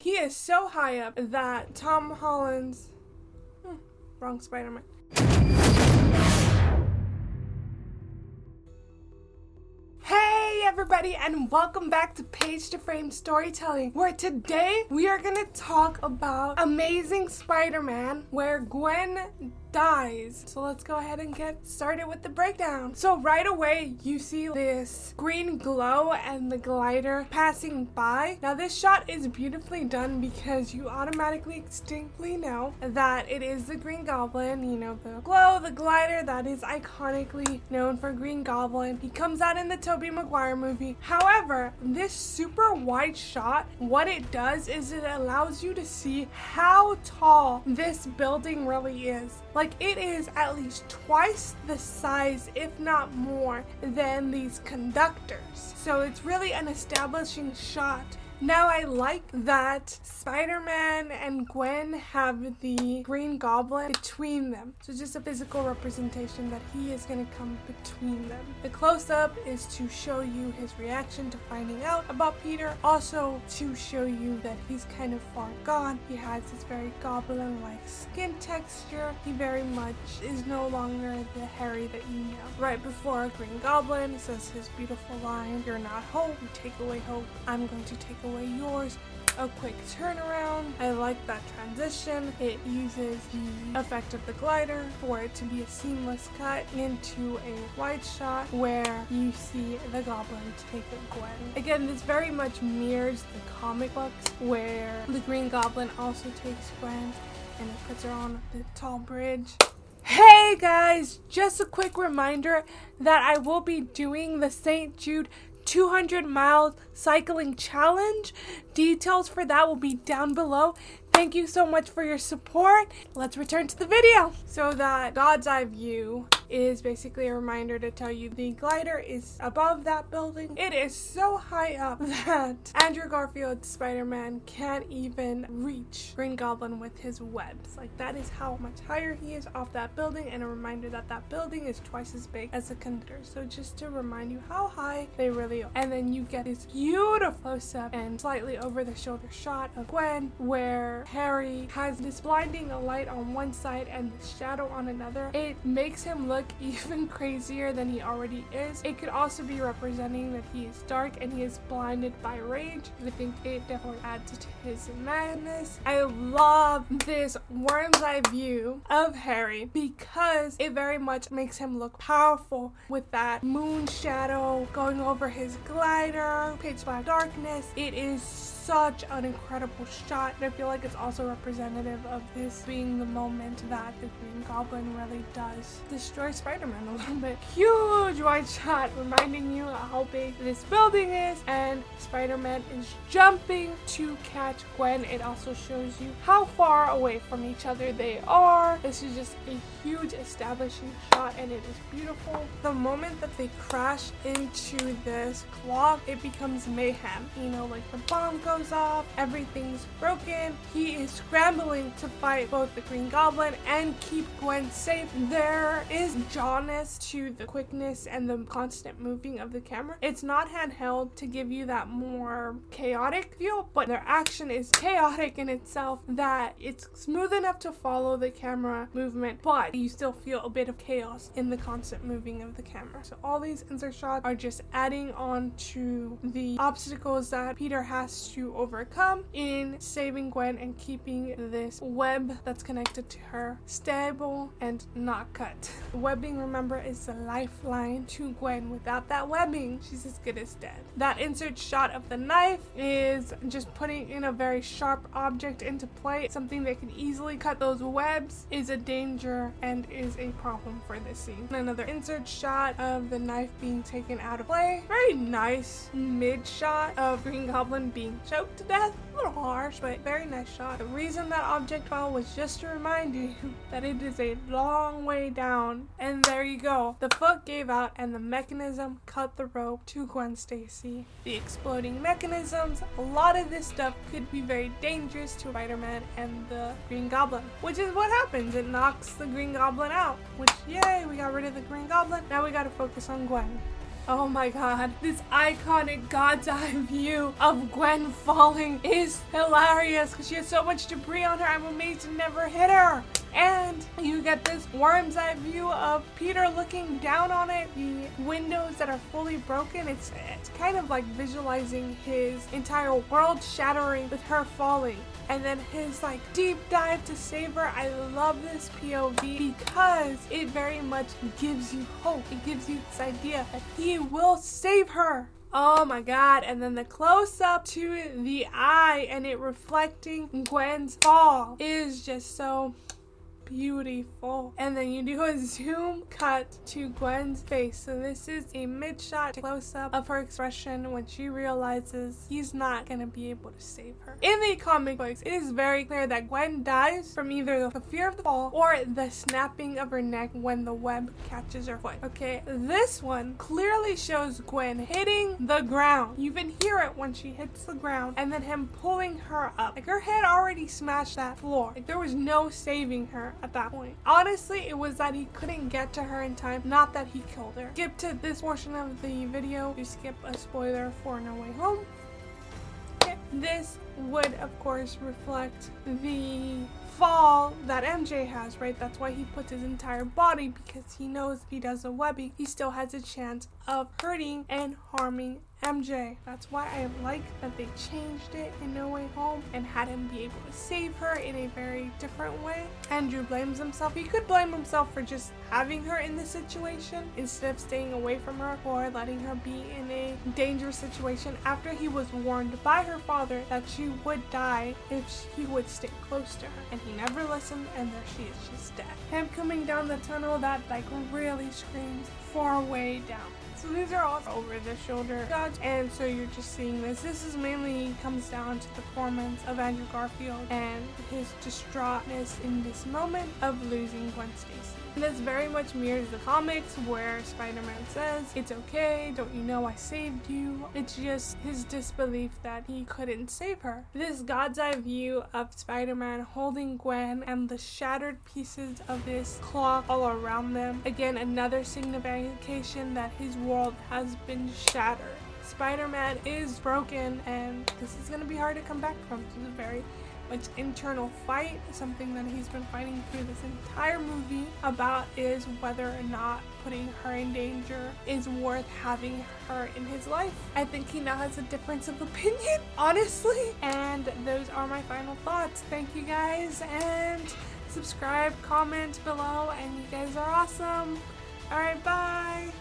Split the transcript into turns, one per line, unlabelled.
He is so high up that Tom Holland's. Hmm, wrong Spider Man. Hey everybody and welcome back to Page to Frame Storytelling where today we are going to talk about Amazing Spider-Man where Gwen dies. So let's go ahead and get started with the breakdown. So right away you see this green glow and the glider passing by. Now this shot is beautifully done because you automatically distinctly know that it is the Green Goblin, you know, the glow, the glider that is iconically known for Green Goblin. He comes out in the Tobey Maguire movie. However, this super wide shot, what it does is it allows you to see how tall this building really is. Like it is at least twice the size, if not more, than these conductors. So it's really an establishing shot now, I like that Spider Man and Gwen have the Green Goblin between them. So, just a physical representation that he is going to come between them. The close up is to show you his reaction to finding out about Peter, also to show you that he's kind of far gone. He has this very goblin like skin texture. He very much is no longer the Harry that you know. Right before Green Goblin says his beautiful line, You're not hope, you take away hope, I'm going to take away away yours a quick turnaround. I like that transition. It uses the effect of the glider for it to be a seamless cut into a wide shot where you see the goblin take Gwen. Again, this very much mirrors the comic books where the Green Goblin also takes Gwen and it puts her on the tall bridge. Hey guys, just a quick reminder that I will be doing the St. Jude 200 mile cycling challenge. Details for that will be down below. Thank you so much for your support. Let's return to the video. So that God's eye view is basically a reminder to tell you the glider is above that building. It is so high up that Andrew Garfield's Spider-Man can't even reach Green Goblin with his webs. Like that is how much higher he is off that building and a reminder that that building is twice as big as the conductor. So just to remind you how high they really are. And then you get this beautiful close-up and slightly over the shoulder shot of Gwen where Harry has this blinding light on one side and shadow on another. It makes him look look even crazier than he already is. It could also be representing that he is dark and he is blinded by rage. I think it definitely adds to his madness. I love this worm's eye view of Harry because it very much makes him look powerful with that moon shadow going over his glider, pitch black darkness. It is such an incredible shot. And I feel like it's also representative of this being the moment that the Green Goblin really does destroy Spider-Man a little bit. Huge wide shot reminding you how big this building is and Spider-Man is jumping to catch Gwen. It also shows you how far away from each other they are. This is just a huge establishing shot and it is beautiful. The moment that they crash into this clock, it becomes mayhem. You know, like the bomb goes off, everything's broken. He is scrambling to fight both the Green Goblin and keep Gwen safe. There is jawness to the quickness and the constant moving of the camera. It's not handheld to give you that more chaotic feel, but their action is chaotic in itself that it's smooth enough to follow the camera movement, but you still feel a bit of chaos in the constant moving of the camera. So all these insert shots are just adding on to the obstacles that Peter has to overcome in saving Gwen and keeping this web that's connected to her stable and not cut. Webbing, remember, is the lifeline to Gwen. Without that webbing, she's as good as dead. That insert shot of the knife is just putting in a very sharp object into play. Something that can easily cut those webs is a danger and is a problem for this scene. Another insert shot of the knife being taken out of play. Very nice mid shot of Green Goblin being choked to death. Little harsh, but very nice shot. The reason that object fell was just to remind you that it is a long way down. And there you go. The foot gave out and the mechanism cut the rope to Gwen Stacy. The exploding mechanisms, a lot of this stuff could be very dangerous to Spider-Man and the Green Goblin, which is what happens. It knocks the Green Goblin out, which yay, we got rid of the Green Goblin. Now we gotta focus on Gwen. Oh my god, this iconic God's eye view of Gwen falling is hilarious because she has so much debris on her. I'm amazed it never hit her. Get this worm's eye view of Peter looking down on it, the windows that are fully broken. It's, it's kind of like visualizing his entire world shattering with her falling. And then his like deep dive to save her. I love this POV because it very much gives you hope. It gives you this idea that he will save her. Oh my god, and then the close up to the eye and it reflecting Gwen's fall is just so beautiful. And then you do a zoom cut to Gwen's face. So this is a mid shot close up of her expression when she realizes he's not gonna be able to save her. In the comic books, it is very clear that Gwen dies from either the fear of the fall or the snapping of her neck when the web catches her foot. Okay, this one clearly shows Gwen hitting the ground. You can hear it when she hits the ground and then him pulling her up. Like her head already smashed that floor. Like there was no saving her at that point. Honestly, it was that he couldn't get to her in time, not that he killed her. Skip to this portion of the video to skip a spoiler for No Way Home. This would, of course, reflect the fall that MJ has, right? That's why he puts his entire body because he knows if he does a webbing, he still has a chance of hurting and harming MJ. That's why I like that they changed it in No Way Home and had him be able to save her in a very different way. Andrew blames himself. He could blame himself for just having her in this situation instead of staying away from her or letting her be in a dangerous situation after he was warned by her father that she would die if he would stay close to her. And he never listened and there she is, she's dead. Him coming down the tunnel that like really screams far way down. So these are all over the shoulder and so you're just seeing this. This is mainly comes down to the performance of Andrew Garfield and his distraughtness in this moment of losing Gwen Stacy. And this very much mirrors the comics where Spider-Man says, It's okay, don't you know I saved you? It's just his disbelief that he couldn't save her. This God's eye view of Spider-Man holding Gwen and the shattered pieces of this clock all around them. Again, another signification that his world has been shattered. Spider-Man is broken and this is going to be hard to come back from. This is a very much internal fight, something that he's been fighting through this entire movie about is whether or not putting her in danger is worth having her in his life. I think he now has a difference of opinion, honestly. And those are my final thoughts. Thank you guys and subscribe, comment below, and you guys are awesome. Alright, bye!